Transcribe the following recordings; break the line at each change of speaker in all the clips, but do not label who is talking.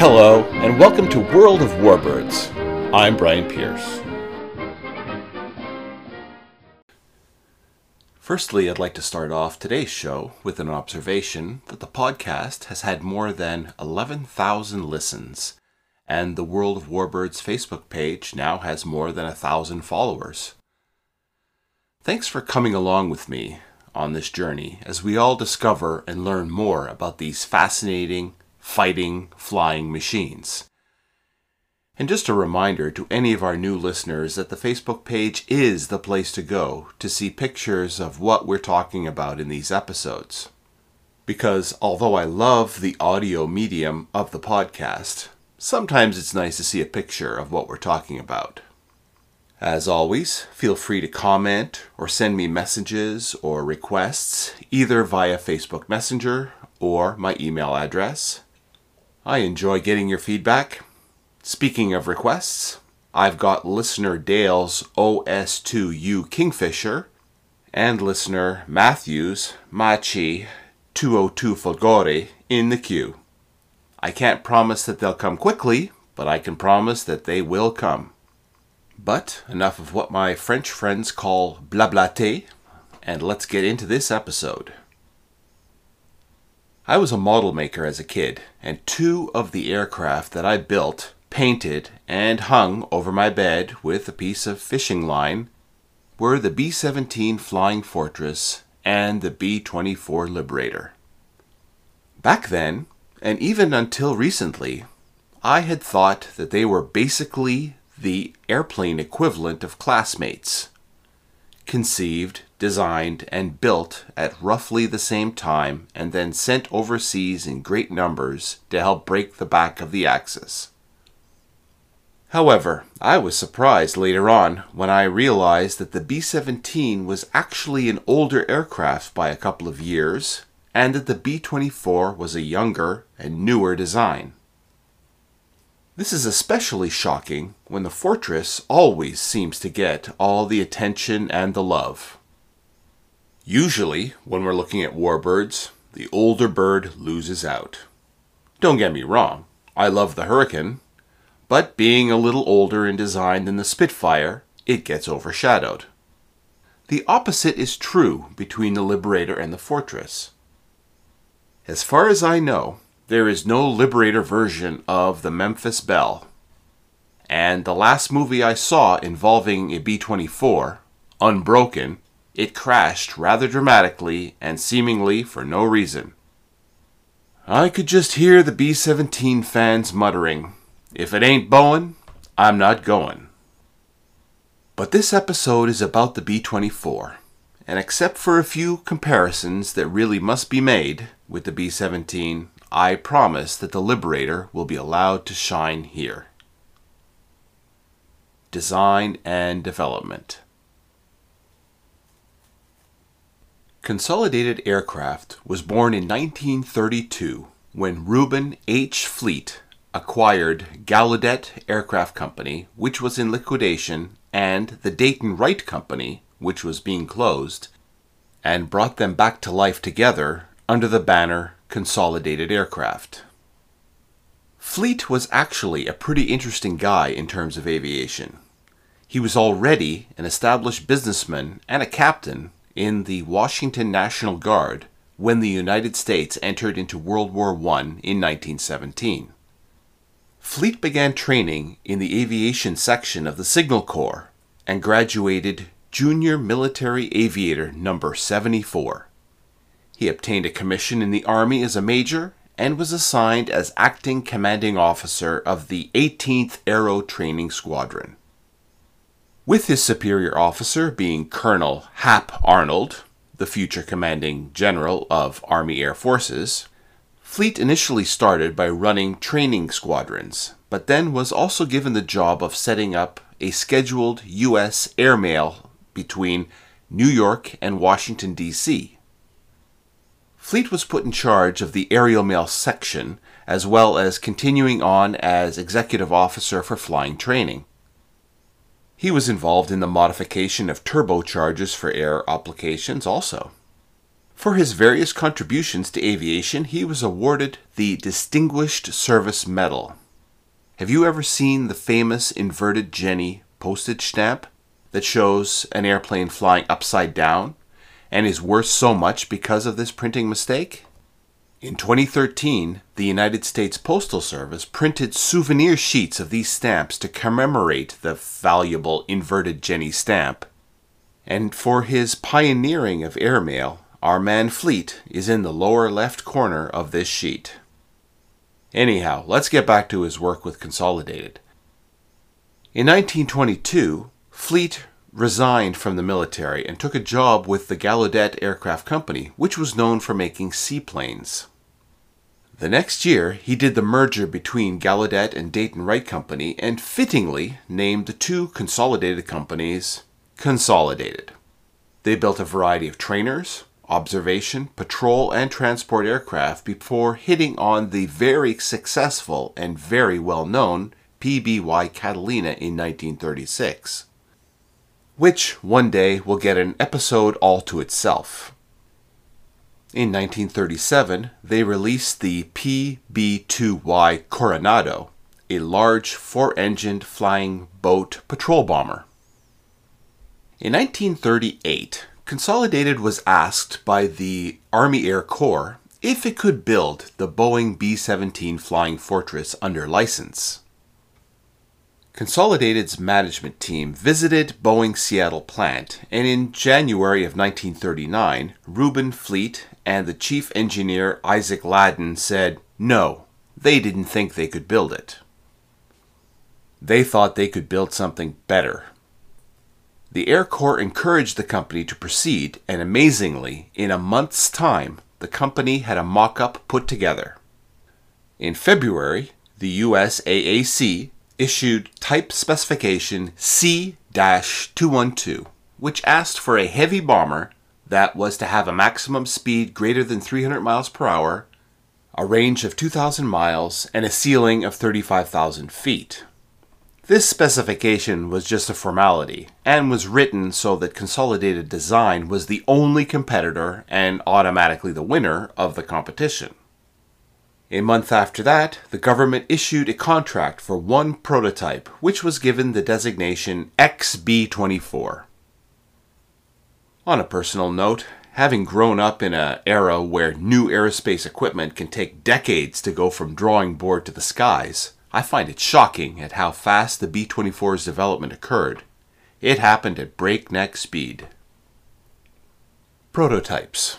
Hello, and welcome to World of Warbirds. I'm Brian Pierce. Firstly, I'd like to start off today's show with an observation that the podcast has had more than 11,000 listens, and the World of Warbirds Facebook page now has more than a thousand followers. Thanks for coming along with me on this journey as we all discover and learn more about these fascinating, fighting, flying machines. And just a reminder to any of our new listeners that the Facebook page is the place to go to see pictures of what we're talking about in these episodes. Because although I love the audio medium of the podcast, sometimes it's nice to see a picture of what we're talking about. As always, feel free to comment or send me messages or requests either via Facebook Messenger or my email address. I enjoy getting your feedback. Speaking of requests, I've got listener Dale's OS2U Kingfisher and listener Matthew's Macchi 202 Folgore in the queue. I can't promise that they'll come quickly, but I can promise that they will come. But enough of what my French friends call blablaté, and let's get into this episode. I was a model maker as a kid, and two of the aircraft that I built, painted, and hung over my bed with a piece of fishing line were the B 17 Flying Fortress and the B 24 Liberator. Back then, and even until recently, I had thought that they were basically the airplane equivalent of classmates. Conceived, designed, and built at roughly the same time, and then sent overseas in great numbers to help break the back of the Axis. However, I was surprised later on when I realized that the B 17 was actually an older aircraft by a couple of years, and that the B 24 was a younger and newer design. This is especially shocking when the fortress always seems to get all the attention and the love. Usually, when we're looking at warbirds, the older bird loses out. Don't get me wrong, I love the Hurricane, but being a little older in design than the Spitfire, it gets overshadowed. The opposite is true between the Liberator and the Fortress. As far as I know, there is no Liberator version of the Memphis Belle. And the last movie I saw involving a B 24, Unbroken, it crashed rather dramatically and seemingly for no reason. I could just hear the B 17 fans muttering, If it ain't Boeing, I'm not going. But this episode is about the B 24, and except for a few comparisons that really must be made with the B 17, I promise that the Liberator will be allowed to shine here. Design and Development Consolidated Aircraft was born in 1932 when Reuben H. Fleet acquired Gallaudet Aircraft Company, which was in liquidation, and the Dayton Wright Company, which was being closed, and brought them back to life together under the banner Consolidated Aircraft. Fleet was actually a pretty interesting guy in terms of aviation. He was already an established businessman and a captain in the Washington National Guard when the United States entered into World War I in 1917. Fleet began training in the aviation section of the Signal Corps and graduated Junior Military Aviator number 74. He obtained a commission in the Army as a major and was assigned as acting commanding officer of the 18th Aero Training Squadron. With his superior officer being Colonel Hap Arnold, the future commanding general of Army Air Forces, Fleet initially started by running training squadrons, but then was also given the job of setting up a scheduled U.S. airmail between New York and Washington, D.C. Fleet was put in charge of the aerial mail section, as well as continuing on as executive officer for flying training. He was involved in the modification of turbochargers for air applications also. For his various contributions to aviation, he was awarded the Distinguished Service Medal. Have you ever seen the famous inverted Jenny postage stamp that shows an airplane flying upside down and is worth so much because of this printing mistake? In 2013, the United States Postal Service printed souvenir sheets of these stamps to commemorate the valuable inverted Jenny stamp. And for his pioneering of airmail, our man Fleet is in the lower left corner of this sheet. Anyhow, let's get back to his work with Consolidated. In 1922, Fleet resigned from the military and took a job with the Gallaudet Aircraft Company, which was known for making seaplanes. The next year, he did the merger between Gallaudet and Dayton Wright Company and fittingly named the two consolidated companies Consolidated. They built a variety of trainers, observation, patrol, and transport aircraft before hitting on the very successful and very well known PBY Catalina in 1936, which one day will get an episode all to itself. In 1937, they released the PB 2Y Coronado, a large four engined flying boat patrol bomber. In 1938, Consolidated was asked by the Army Air Corps if it could build the Boeing B 17 Flying Fortress under license. Consolidated's management team visited Boeing Seattle plant, and in January of 1939, Reuben Fleet and the chief engineer Isaac Laddon said no, they didn't think they could build it. They thought they could build something better. The Air Corps encouraged the company to proceed, and amazingly, in a month's time, the company had a mock up put together. In February, the USAAC issued Type Specification C 212, which asked for a heavy bomber that was to have a maximum speed greater than 300 miles per hour, a range of 2,000 miles, and a ceiling of 35,000 feet. This specification was just a formality and was written so that Consolidated Design was the only competitor and automatically the winner of the competition. A month after that, the government issued a contract for one prototype, which was given the designation XB24. On a personal note, having grown up in an era where new aerospace equipment can take decades to go from drawing board to the skies, I find it shocking at how fast the B 24's development occurred. It happened at breakneck speed. Prototypes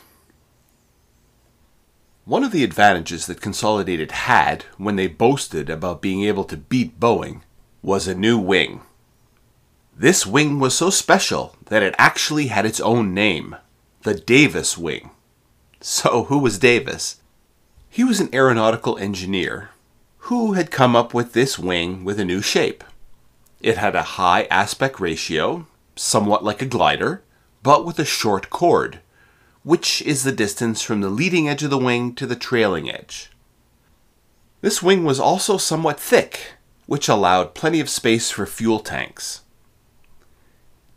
one of the advantages that Consolidated had when they boasted about being able to beat Boeing was a new wing. This wing was so special that it actually had its own name the Davis Wing. So, who was Davis? He was an aeronautical engineer who had come up with this wing with a new shape. It had a high aspect ratio, somewhat like a glider, but with a short chord which is the distance from the leading edge of the wing to the trailing edge. This wing was also somewhat thick, which allowed plenty of space for fuel tanks.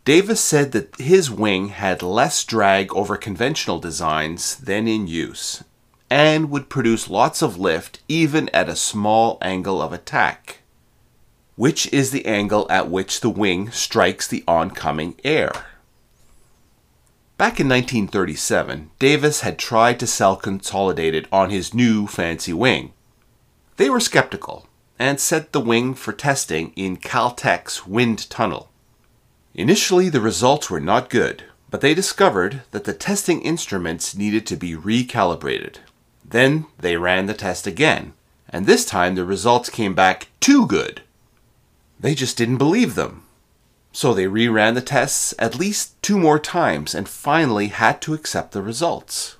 Davis said that his wing had less drag over conventional designs than in use, and would produce lots of lift even at a small angle of attack, which is the angle at which the wing strikes the oncoming air. Back in 1937, Davis had tried to sell Consolidated on his new fancy wing. They were skeptical and set the wing for testing in Caltech's wind tunnel. Initially, the results were not good, but they discovered that the testing instruments needed to be recalibrated. Then they ran the test again, and this time the results came back too good. They just didn't believe them. So they reran the tests at least two more times and finally had to accept the results.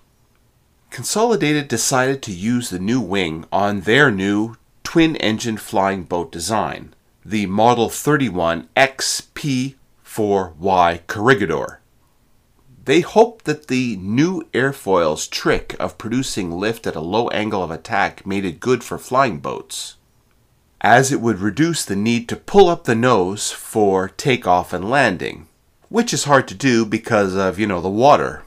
Consolidated decided to use the new wing on their new twin engine flying boat design, the Model 31 XP4Y Corregidor. They hoped that the new airfoil's trick of producing lift at a low angle of attack made it good for flying boats as it would reduce the need to pull up the nose for takeoff and landing, which is hard to do because of, you know, the water.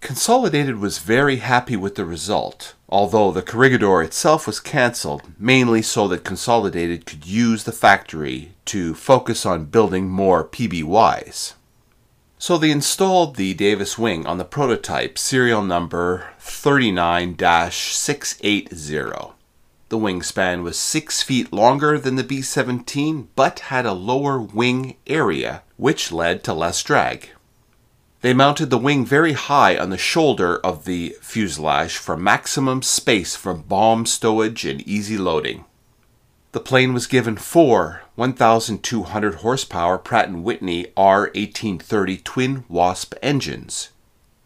Consolidated was very happy with the result, although the Corregidor itself was cancelled, mainly so that Consolidated could use the factory to focus on building more PBYs. So they installed the Davis wing on the prototype serial number 39 680. The wingspan was 6 feet longer than the B 17, but had a lower wing area, which led to less drag. They mounted the wing very high on the shoulder of the fuselage for maximum space for bomb stowage and easy loading. The plane was given four 1,200 horsepower Pratt & Whitney R1830 twin Wasp engines.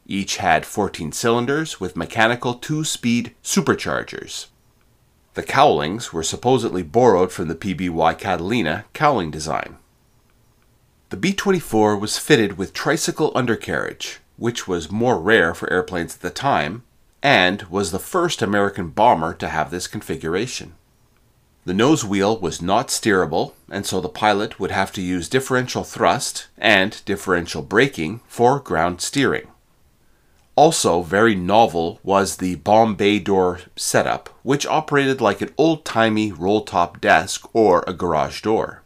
Each had 14 cylinders with mechanical two-speed superchargers. The cowlings were supposedly borrowed from the PBY Catalina cowling design. The B 24 was fitted with tricycle undercarriage, which was more rare for airplanes at the time, and was the first American bomber to have this configuration. The nose wheel was not steerable, and so the pilot would have to use differential thrust and differential braking for ground steering. Also, very novel was the bomb bay door setup, which operated like an old timey roll top desk or a garage door.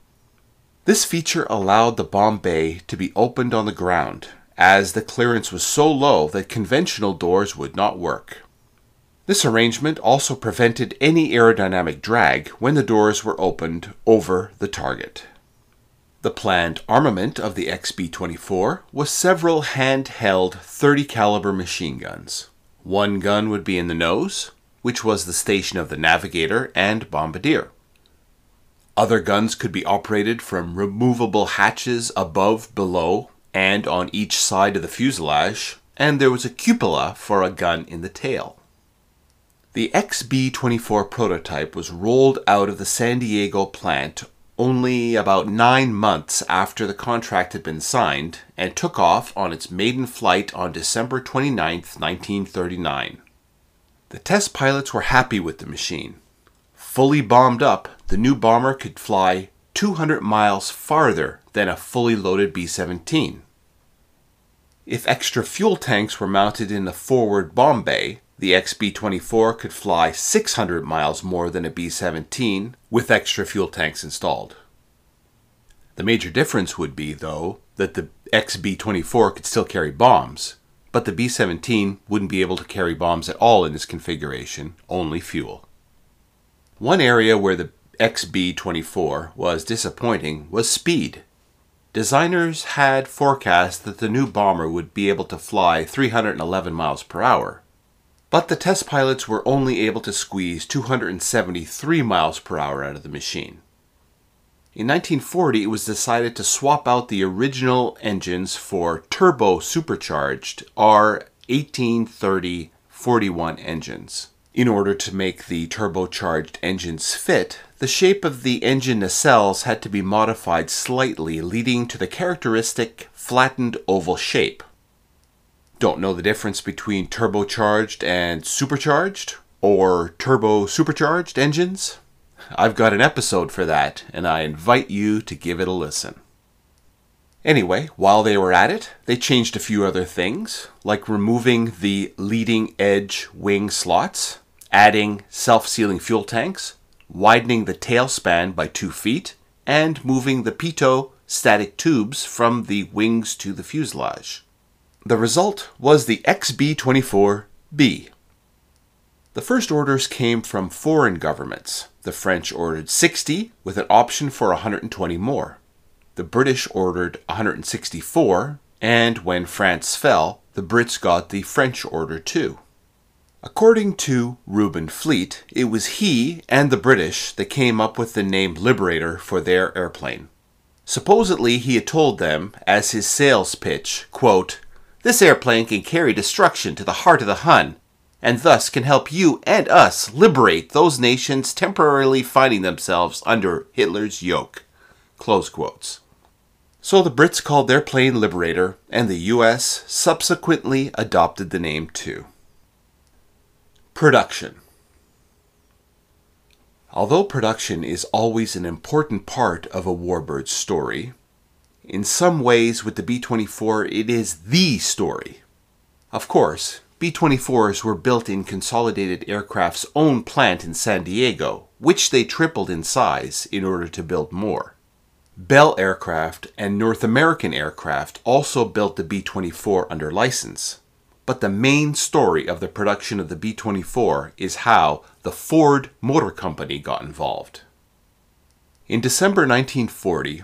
This feature allowed the bomb bay to be opened on the ground, as the clearance was so low that conventional doors would not work. This arrangement also prevented any aerodynamic drag when the doors were opened over the target. The planned armament of the XB-24 was several handheld 30 caliber machine guns. One gun would be in the nose, which was the station of the navigator and bombardier. Other guns could be operated from removable hatches above, below, and on each side of the fuselage, and there was a cupola for a gun in the tail. The XB 24 prototype was rolled out of the San Diego plant only about nine months after the contract had been signed and took off on its maiden flight on December 29, 1939. The test pilots were happy with the machine. Fully bombed up, the new bomber could fly 200 miles farther than a fully loaded B 17. If extra fuel tanks were mounted in the forward bomb bay, the XB 24 could fly 600 miles more than a B 17 with extra fuel tanks installed. The major difference would be, though, that the XB 24 could still carry bombs, but the B 17 wouldn't be able to carry bombs at all in this configuration, only fuel. One area where the XB 24 was disappointing was speed. Designers had forecast that the new bomber would be able to fly 311 miles per hour, but the test pilots were only able to squeeze 273 miles per hour out of the machine. In 1940, it was decided to swap out the original engines for turbo supercharged R 1830 41 engines. In order to make the turbocharged engines fit, the shape of the engine nacelles had to be modified slightly, leading to the characteristic flattened oval shape don't know the difference between turbocharged and supercharged or turbo supercharged engines, I've got an episode for that, and I invite you to give it a listen. Anyway, while they were at it, they changed a few other things, like removing the leading edge wing slots, adding self sealing fuel tanks, widening the tail span by two feet, and moving the pitot static tubes from the wings to the fuselage. The result was the XB-24B. The first orders came from foreign governments. The French ordered 60 with an option for 120 more. The British ordered 164, and when France fell, the Brits got the French order too. According to Reuben Fleet, it was he and the British that came up with the name Liberator for their airplane. Supposedly, he had told them, as his sales pitch, quote, this airplane can carry destruction to the heart of the Hun, and thus can help you and us liberate those nations temporarily finding themselves under Hitler's yoke. So the Brits called their plane Liberator, and the US subsequently adopted the name too. Production Although production is always an important part of a warbird story, in some ways, with the B 24, it is the story. Of course, B 24s were built in Consolidated Aircraft's own plant in San Diego, which they tripled in size in order to build more. Bell Aircraft and North American Aircraft also built the B 24 under license. But the main story of the production of the B 24 is how the Ford Motor Company got involved. In December 1940,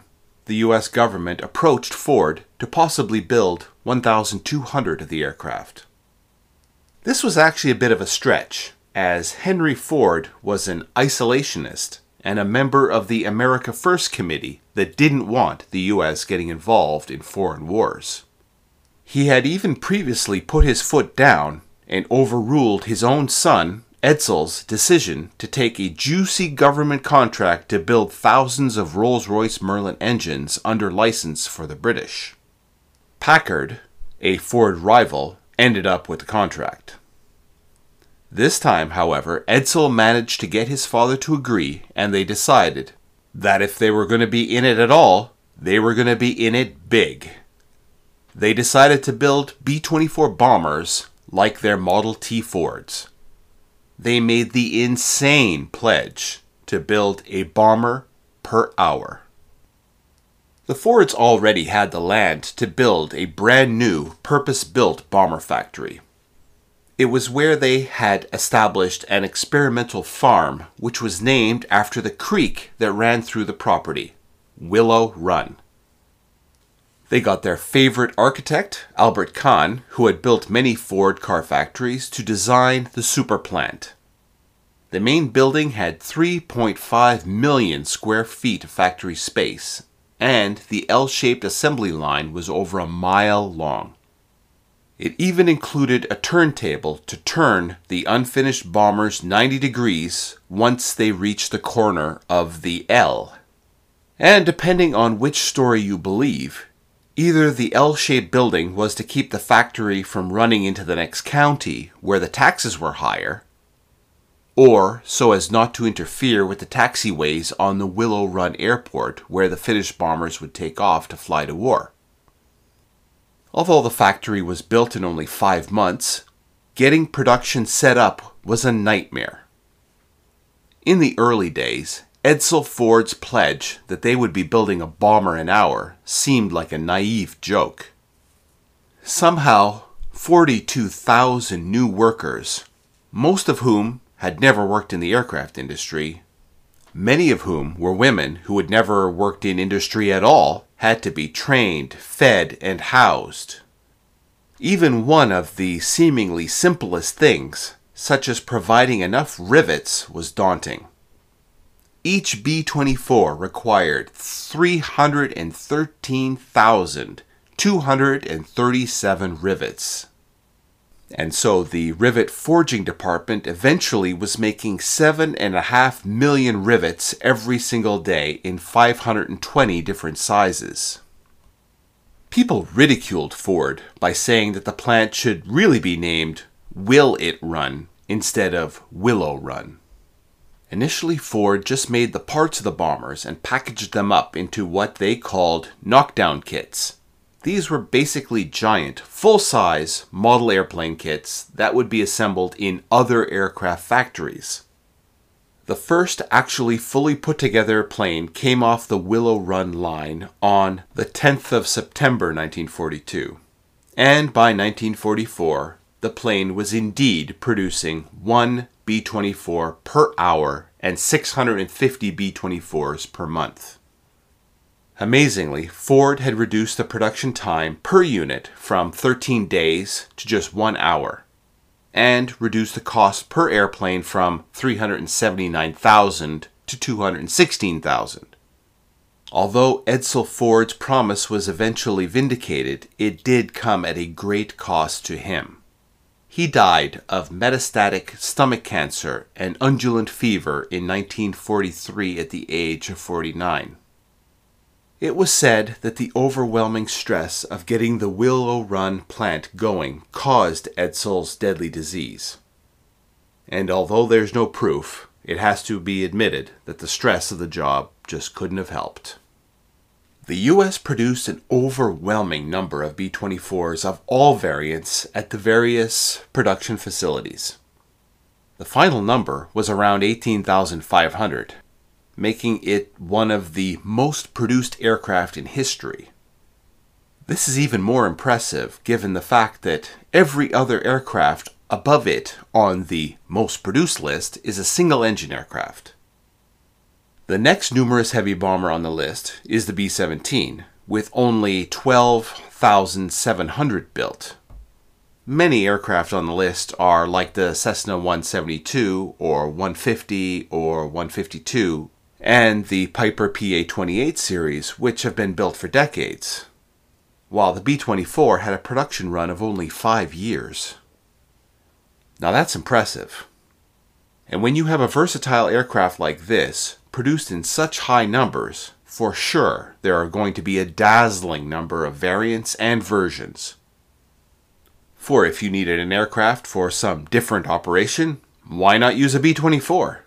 the US government approached Ford to possibly build 1,200 of the aircraft. This was actually a bit of a stretch, as Henry Ford was an isolationist and a member of the America First Committee that didn't want the US getting involved in foreign wars. He had even previously put his foot down and overruled his own son, Edsel's, decision to take a juicy government contract to build thousands of Rolls Royce Merlin engines under license for the British. Packard, a Ford rival, ended up with the contract. This time, however, Edsel managed to get his father to agree, and they decided that if they were going to be in it at all, they were going to be in it big. They decided to build B 24 bombers like their Model T Fords. They made the insane pledge to build a bomber per hour. The Fords already had the land to build a brand new, purpose built bomber factory. It was where they had established an experimental farm, which was named after the creek that ran through the property Willow Run. They got their favorite architect, Albert Kahn, who had built many Ford car factories, to design the super plant. The main building had 3.5 million square feet of factory space and the L shaped assembly line was over a mile long. It even included a turntable to turn the unfinished bombers 90 degrees once they reached the corner of the L. And depending on which story you believe, either the L shaped building was to keep the factory from running into the next county where the taxes were higher, or so as not to interfere with the taxiways on the Willow Run airport where the Finnish bombers would take off to fly to war. Although the factory was built in only five months, getting production set up was a nightmare. In the early days, Edsel Ford's pledge that they would be building a bomber an hour seemed like a naive joke. Somehow, 42,000 new workers, most of whom had never worked in the aircraft industry, many of whom were women who had never worked in industry at all, had to be trained, fed, and housed. Even one of the seemingly simplest things, such as providing enough rivets, was daunting. Each B 24 required 313,237 rivets. And so the rivet forging department eventually was making seven and a half million rivets every single day in 520 different sizes. People ridiculed Ford by saying that the plant should really be named Will It Run instead of Willow Run. Initially, Ford just made the parts of the bombers and packaged them up into what they called knockdown kits these were basically giant, full size model airplane kits that would be assembled in other aircraft factories. The first actually fully put together plane came off the Willow Run line on the 10th of September 1942. And by 1944, the plane was indeed producing one B 24 per hour and 650 B 24s per month. Amazingly, Ford had reduced the production time per unit from 13 days to just one hour, and reduced the cost per airplane from 379,000 to 216,000. Although Edsel Ford's promise was eventually vindicated, it did come at a great cost to him. He died of metastatic stomach cancer and undulant fever in 1943 at the age of 49. It was said that the overwhelming stress of getting the Willow Run plant going caused Edsel's deadly disease. And although there's no proof, it has to be admitted that the stress of the job just couldn't have helped. The US produced an overwhelming number of B 24s of all variants at the various production facilities. The final number was around 18,500, making it one of the most produced aircraft in history. This is even more impressive given the fact that every other aircraft above it on the most produced list is a single engine aircraft. The next numerous heavy bomber on the list is the B 17, with only 12,700 built. Many aircraft on the list are like the Cessna 172 or 150 or 152 and the Piper PA 28 series, which have been built for decades, while the B 24 had a production run of only five years. Now that's impressive. And when you have a versatile aircraft like this, produced in such high numbers, for sure there are going to be a dazzling number of variants and versions. For if you needed an aircraft for some different operation, why not use a B 24?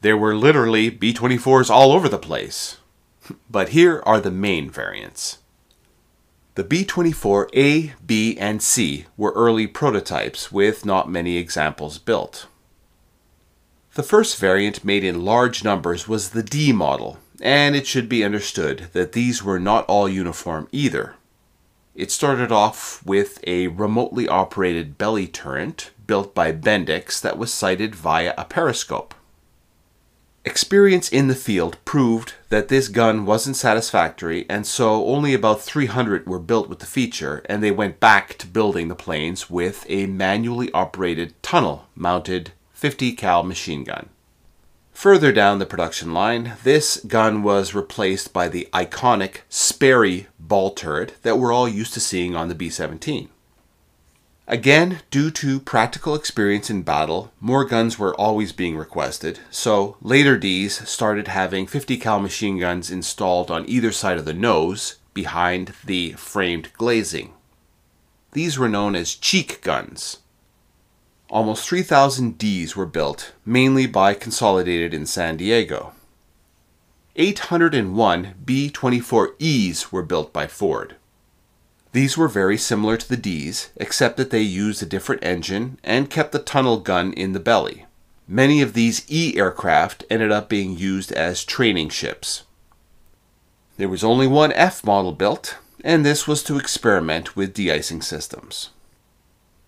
There were literally B 24s all over the place. But here are the main variants. The B 24 A, B, and C were early prototypes with not many examples built. The first variant made in large numbers was the D model, and it should be understood that these were not all uniform either. It started off with a remotely operated belly turret built by Bendix that was sighted via a periscope. Experience in the field proved that this gun wasn't satisfactory, and so only about 300 were built with the feature, and they went back to building the planes with a manually operated tunnel mounted 50 cal machine gun. Further down the production line, this gun was replaced by the iconic Sperry ball turret that we're all used to seeing on the B 17. Again, due to practical experience in battle, more guns were always being requested, so later Ds started having 50 cal machine guns installed on either side of the nose behind the framed glazing. These were known as cheek guns, almost 3,000 Ds were built, mainly by Consolidated in San Diego. 801 B 24Es were built by Ford. These were very similar to the Ds, except that they used a different engine and kept the tunnel gun in the belly. Many of these E aircraft ended up being used as training ships. There was only one F model built, and this was to experiment with de icing systems.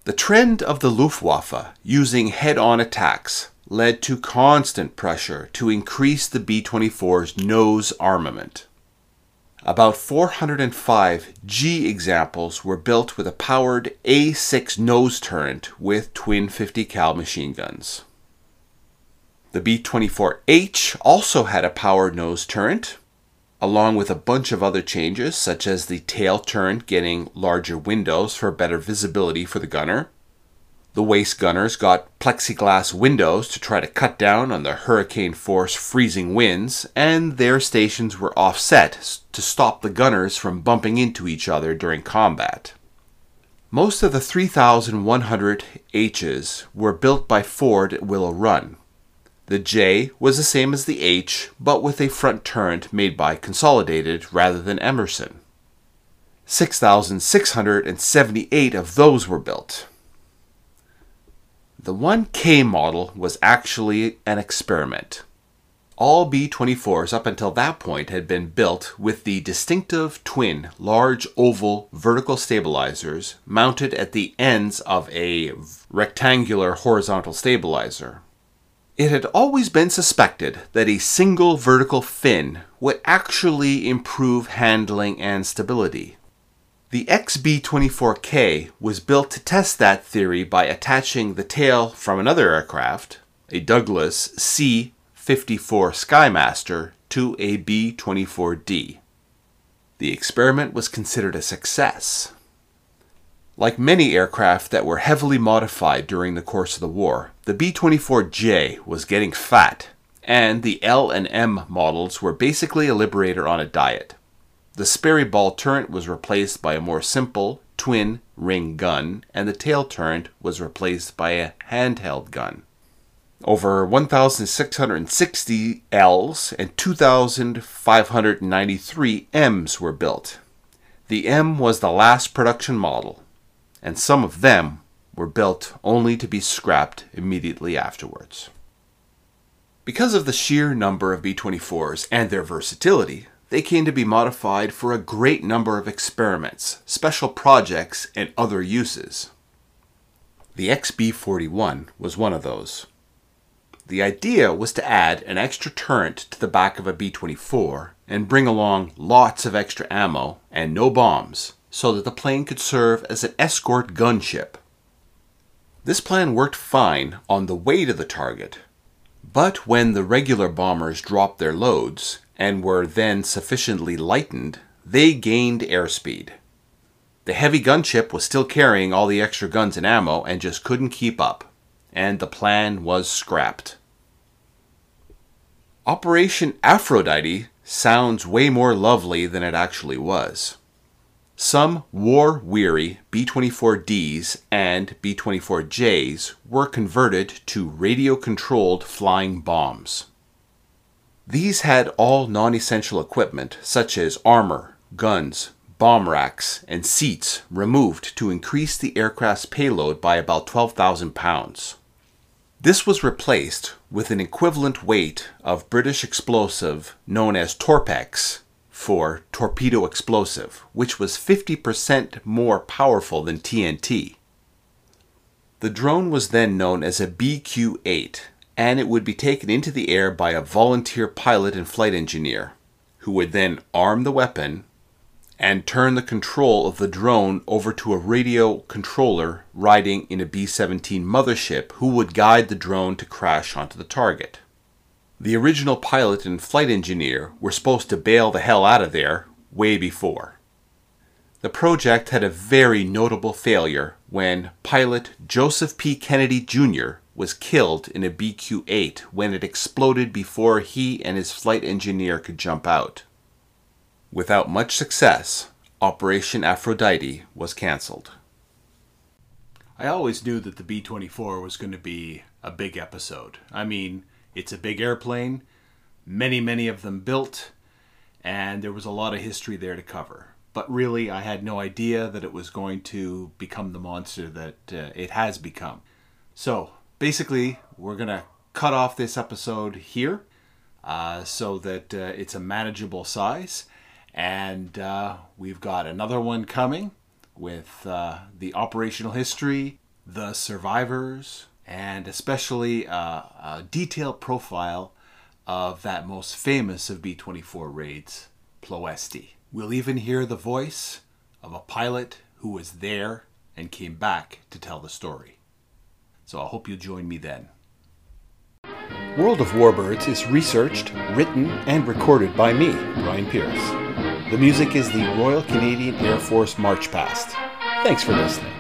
The trend of the Luftwaffe using head on attacks led to constant pressure to increase the B 24's nose armament. About 405 G examples were built with a powered A6 nose turret with twin 50 cal machine guns. The B 24H also had a powered nose turret along with a bunch of other changes, such as the tail turret getting larger windows for better visibility for the gunner. The waist gunners got plexiglass windows to try to cut down on the hurricane force freezing winds, and their stations were offset to stop the gunners from bumping into each other during combat. Most of the 3,100 H's were built by Ford at Willow Run, the J was the same as the H, but with a front turret made by Consolidated rather than Emerson. 6,678 of those were built. The 1K model was actually an experiment. All B 24s up until that point had been built with the distinctive twin large oval vertical stabilizers mounted at the ends of a rectangular horizontal stabilizer. It had always been suspected that a single vertical fin would actually improve handling and stability. The XB-24K was built to test that theory by attaching the tail from another aircraft, a Douglas C-54 Skymaster, to a B-24D. The experiment was considered a success. Like many aircraft that were heavily modified during the course of the war, the B 24J was getting fat, and the L and M models were basically a Liberator on a diet. The Sperry ball turret was replaced by a more simple twin ring gun, and the tail turret was replaced by a handheld gun. over 1,660 Ls and 2,593 Ms were built. The M was the last production model, and some of them were built only to be scrapped immediately afterwards. Because of the sheer number of B 24s and their versatility, they came to be modified for a great number of experiments, special projects, and other uses. The XB 41 was one of those. The idea was to add an extra turret to the back of a B 24 and bring along lots of extra ammo and no bombs so that the plane could serve as an escort gunship. This plan worked fine on the way to the target, but when the regular bombers dropped their loads and were then sufficiently lightened, they gained airspeed. The heavy gunship was still carrying all the extra guns and ammo and just couldn't keep up and the plan was scrapped. Operation Aphrodite sounds way more lovely than it actually was. Some war weary B 24Ds and B 24Js were converted to radio controlled flying bombs. These had all non essential equipment, such as armor, guns, bomb racks, and seats, removed to increase the aircraft's payload by about 12,000 pounds. This was replaced with an equivalent weight of British explosive known as Torpex for torpedo explosive, which was 50% more powerful than TNT. The drone was then known as a BQ 8, and it would be taken into the air by a volunteer pilot and flight engineer, who would then arm the weapon and turn the control of the drone over to a radio controller riding in a B 17 mothership who would guide the drone to crash onto the target. The original pilot and flight engineer were supposed to bail the hell out of there way before. The project had a very notable failure when pilot Joseph P. Kennedy Jr. was killed in a BQ 8 when it exploded before he and his flight engineer could jump out. Without much success, Operation Aphrodite was cancelled. I always knew that the B 24 was going to be a big episode. I mean, it's a big airplane, many, many of them built, and there was a lot of history there to cover. But really, I had no idea that it was going to become the monster that uh, it has become. So, basically, we're going to cut off this episode here uh, so that uh, it's a manageable size and uh, we've got another one coming with uh, the operational history, the survivors, and especially uh, a detailed profile of that most famous of B 24 raids, Ploesti. We'll even hear the voice of a pilot who was there and came back to tell the story. So I hope you'll join me then. World of Warbirds is researched, written, and recorded by me, Brian Pierce. The music is the Royal Canadian Air Force March Past. Thanks for listening.